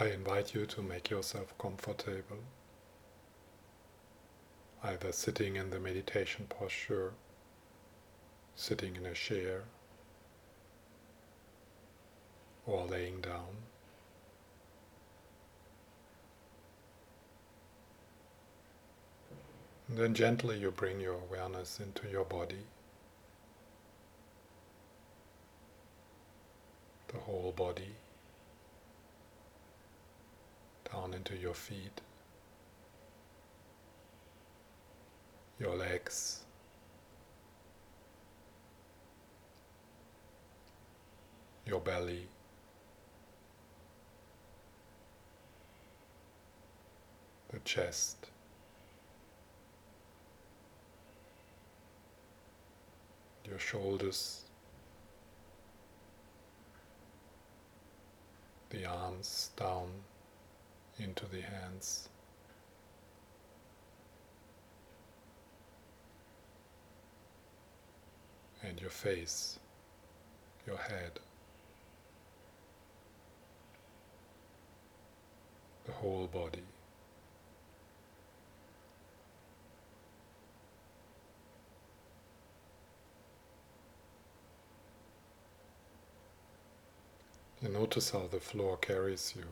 I invite you to make yourself comfortable, either sitting in the meditation posture, sitting in a chair, or laying down. And then gently you bring your awareness into your body, the whole body, down into your feet, your legs, your belly. The chest, your shoulders, the arms down into the hands. And your face, your head, the whole body. You notice how the floor carries you.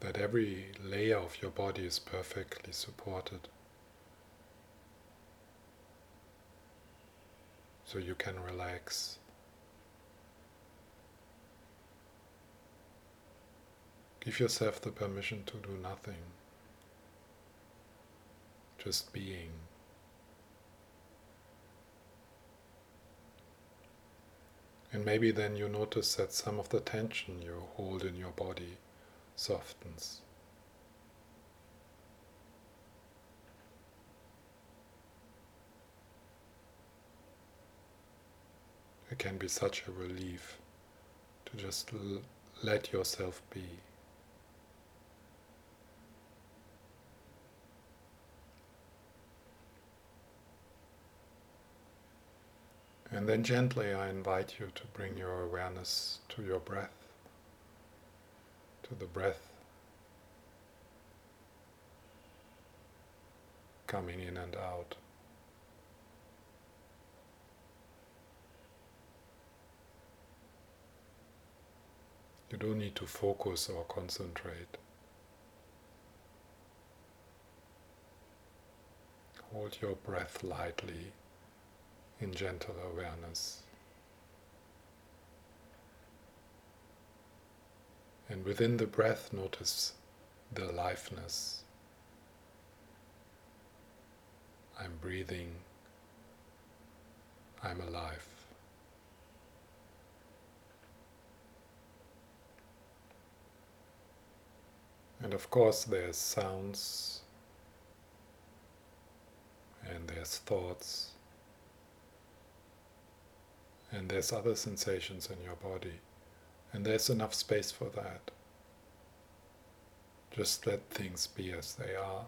That every layer of your body is perfectly supported. So you can relax. Give yourself the permission to do nothing, just being. And maybe then you notice that some of the tension you hold in your body softens. It can be such a relief to just let yourself be. And then gently I invite you to bring your awareness to your breath, to the breath coming in and out. You don't need to focus or concentrate. Hold your breath lightly in gentle awareness. And within the breath, notice the aliveness. I'm breathing. I'm alive. And of course, there's sounds and there's thoughts and there's other sensations in your body, and there's enough space for that. Just let things be as they are.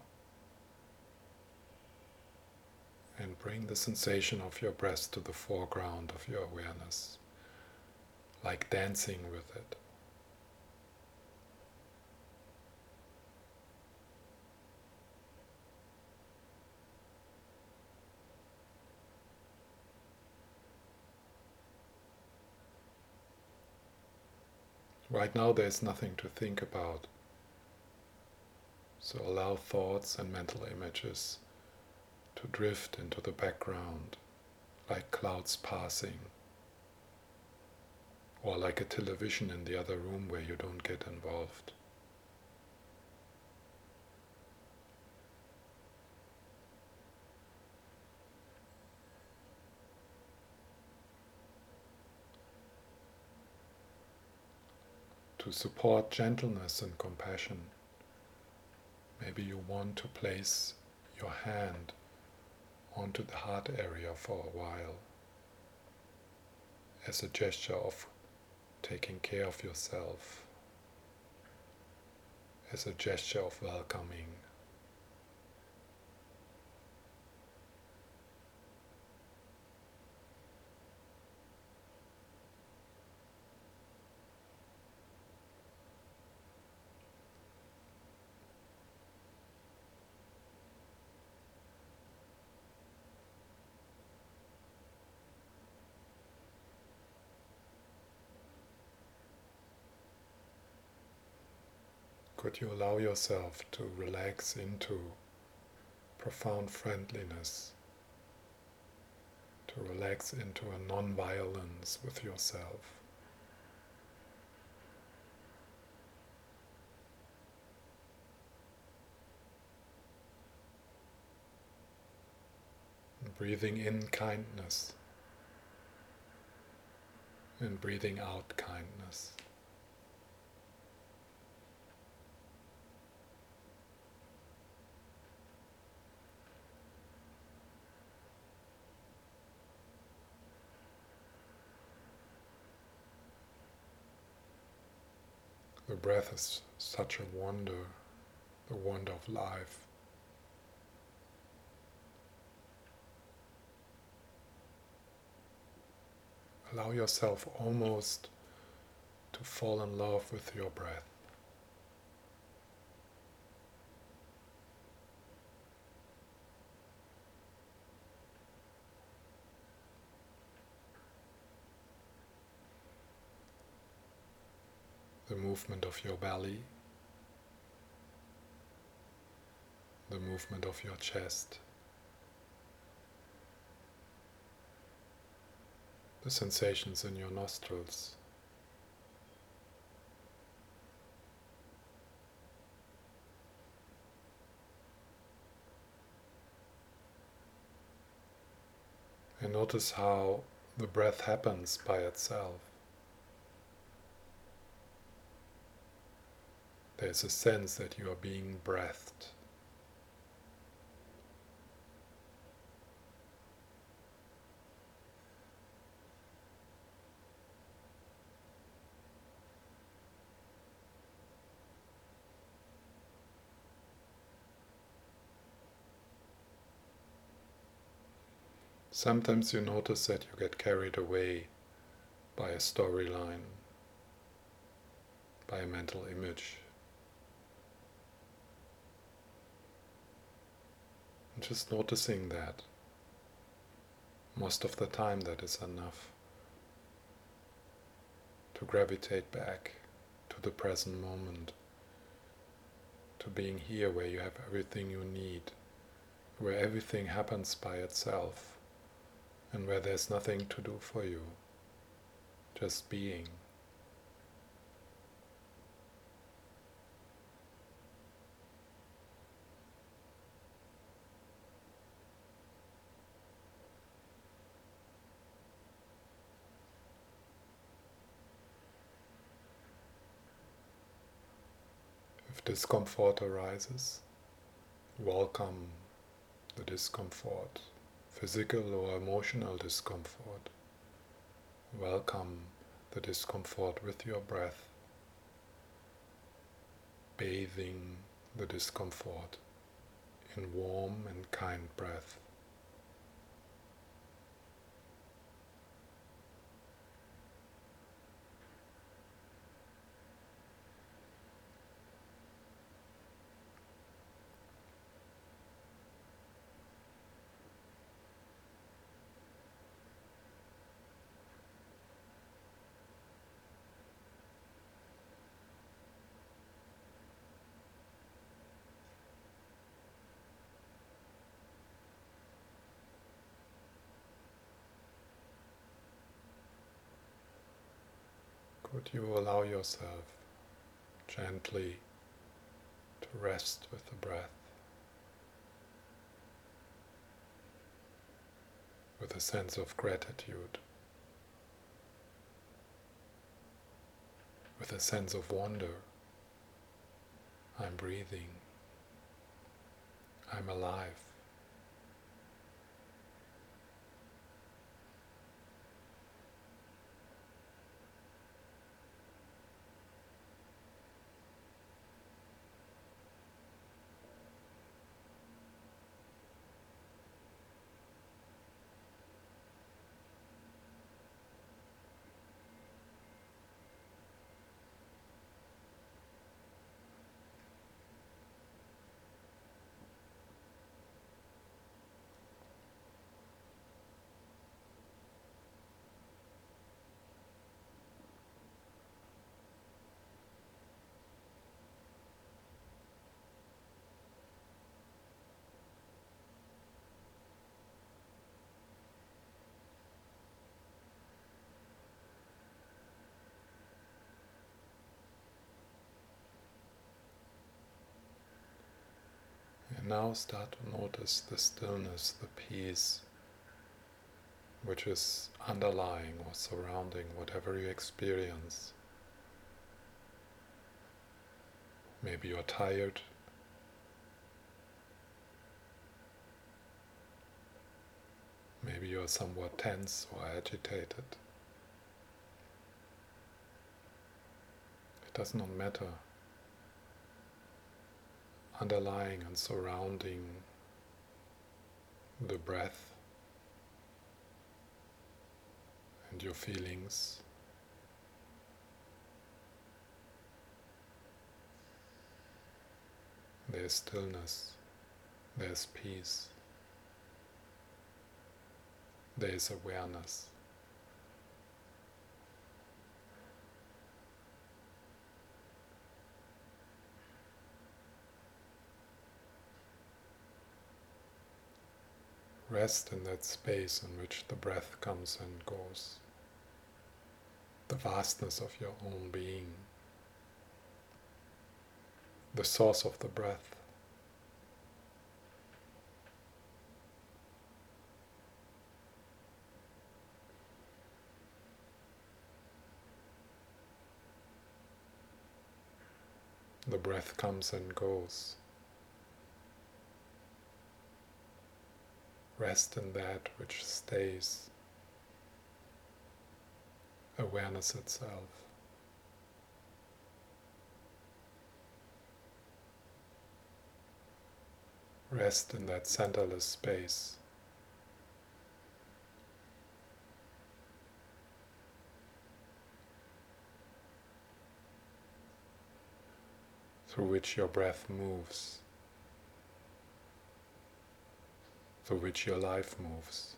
And bring the sensation of your breath to the foreground of your awareness, like dancing with it. Right now, there's nothing to think about. So allow thoughts and mental images to drift into the background like clouds passing, or like a television in the other room where you don't get involved. To support gentleness and compassion. Maybe you want to place your hand onto the heart area for a while as a gesture of taking care of yourself, as a gesture of welcoming. Could you allow yourself to relax into profound friendliness, to relax into a non violence with yourself? breathing in kindness and breathing out kindness. The breath is such a wonder, the wonder of life. Allow yourself almost to fall in love with your breath. Movement of your belly, the movement of your chest. the sensations in your nostrils. And notice how the breath happens by itself. There's a sense that you are being breathed. Sometimes you notice that you get carried away by a storyline, by a mental image. Just noticing that. Most of the time, that is enough to gravitate back to the present moment, to being here where you have everything you need, where everything happens by itself and where there's nothing to do for you, just being. If discomfort arises, welcome the discomfort physical or emotional discomfort. Welcome the discomfort with your breath, bathing the discomfort in warm and kind breath. Could you allow yourself gently to rest with the breath, with a sense of gratitude, with a sense of wonder? I'm breathing. I'm alive. Now start to notice the stillness, the peace, which is underlying or surrounding whatever you experience. Maybe you're tired. Maybe you're somewhat tense or agitated. It does not matter. Underlying and surrounding the breath and your feelings. There's stillness, there's peace, there's awareness. Rest in that space in which the breath comes and goes, the vastness of your own being, the source of the breath. The breath comes and goes. Rest in that which stays, awareness itself. Rest in that centerless space. through which your breath moves. Through which your life moves.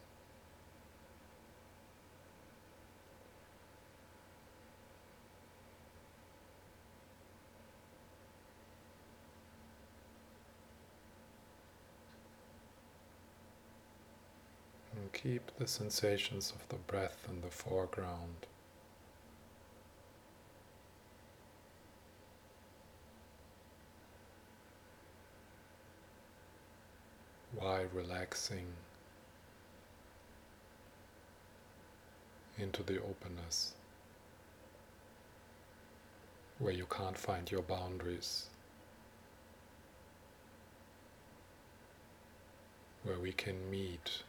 And keep the sensations of the breath in the foreground. While relaxing into the openness where you can't find your boundaries, where we can meet.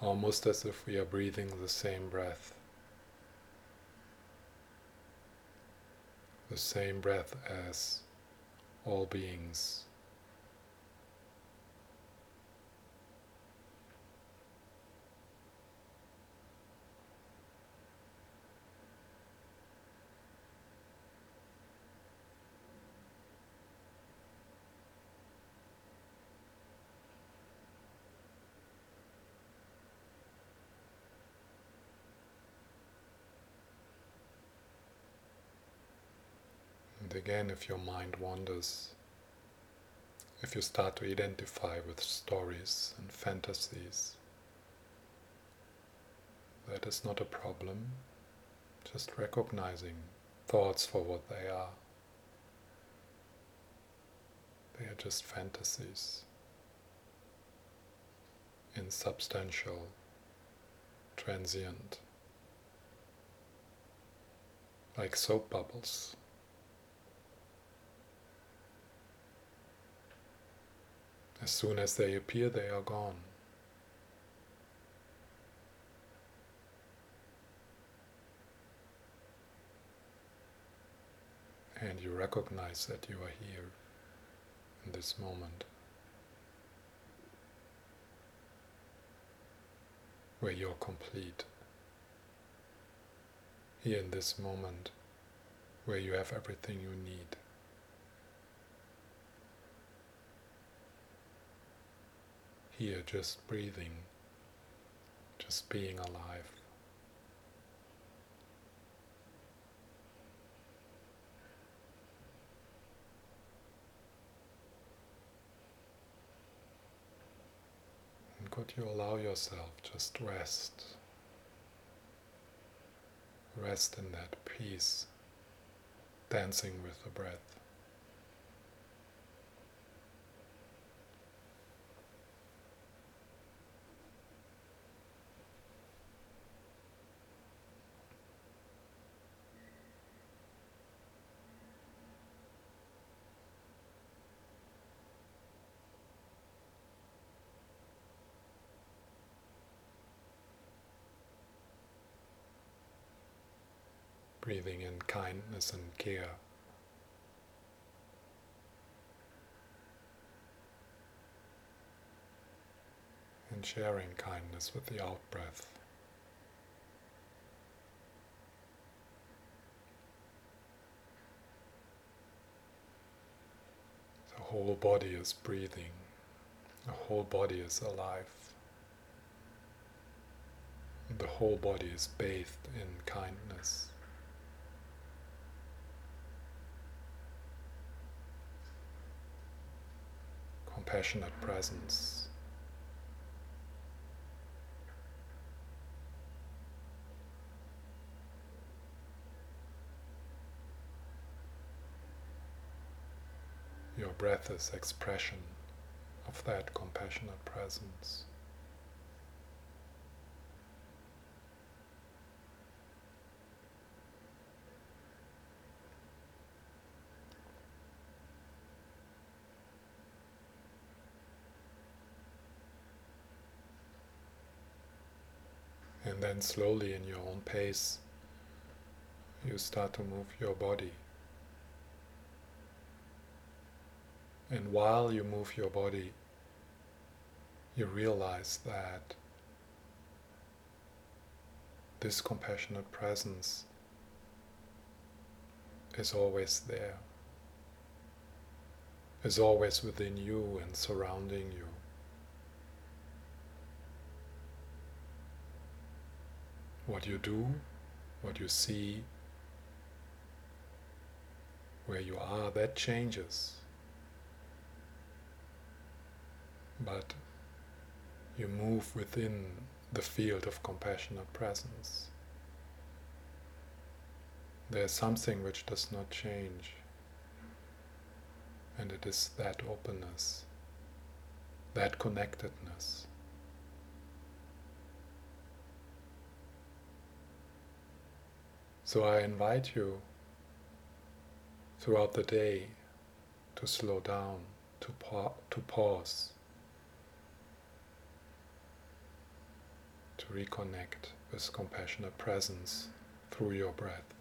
Almost as if we are breathing the same breath. The same breath as all beings. And again, if your mind wanders, if you start to identify with stories and fantasies, that is not a problem, just recognizing thoughts for what they are. They are just fantasies, insubstantial, transient, like soap bubbles. As soon as they appear, they are gone. And you recognize that you are here in this moment. Where you're complete. Here in this moment, where you have everything you need. Here just breathing, just being alive. And could you allow yourself just rest? Rest in that peace, dancing with the breath. Breathing in kindness and care. And sharing kindness with the out breath. The whole body is breathing, the whole body is alive. The whole body is bathed in kindness. Compassionate presence. Your breath is expression of that compassionate presence. Slowly in your own pace, you start to move your body. And while you move your body, you realize that this compassionate presence is always there, is always within you and surrounding you. What you do, what you see, where you are, that changes. But you move within the field of compassionate presence. There's something which does not change, and it is that openness, that connectedness. So I invite you throughout the day to slow down, to, pa- to pause, to reconnect with compassionate presence through your breath.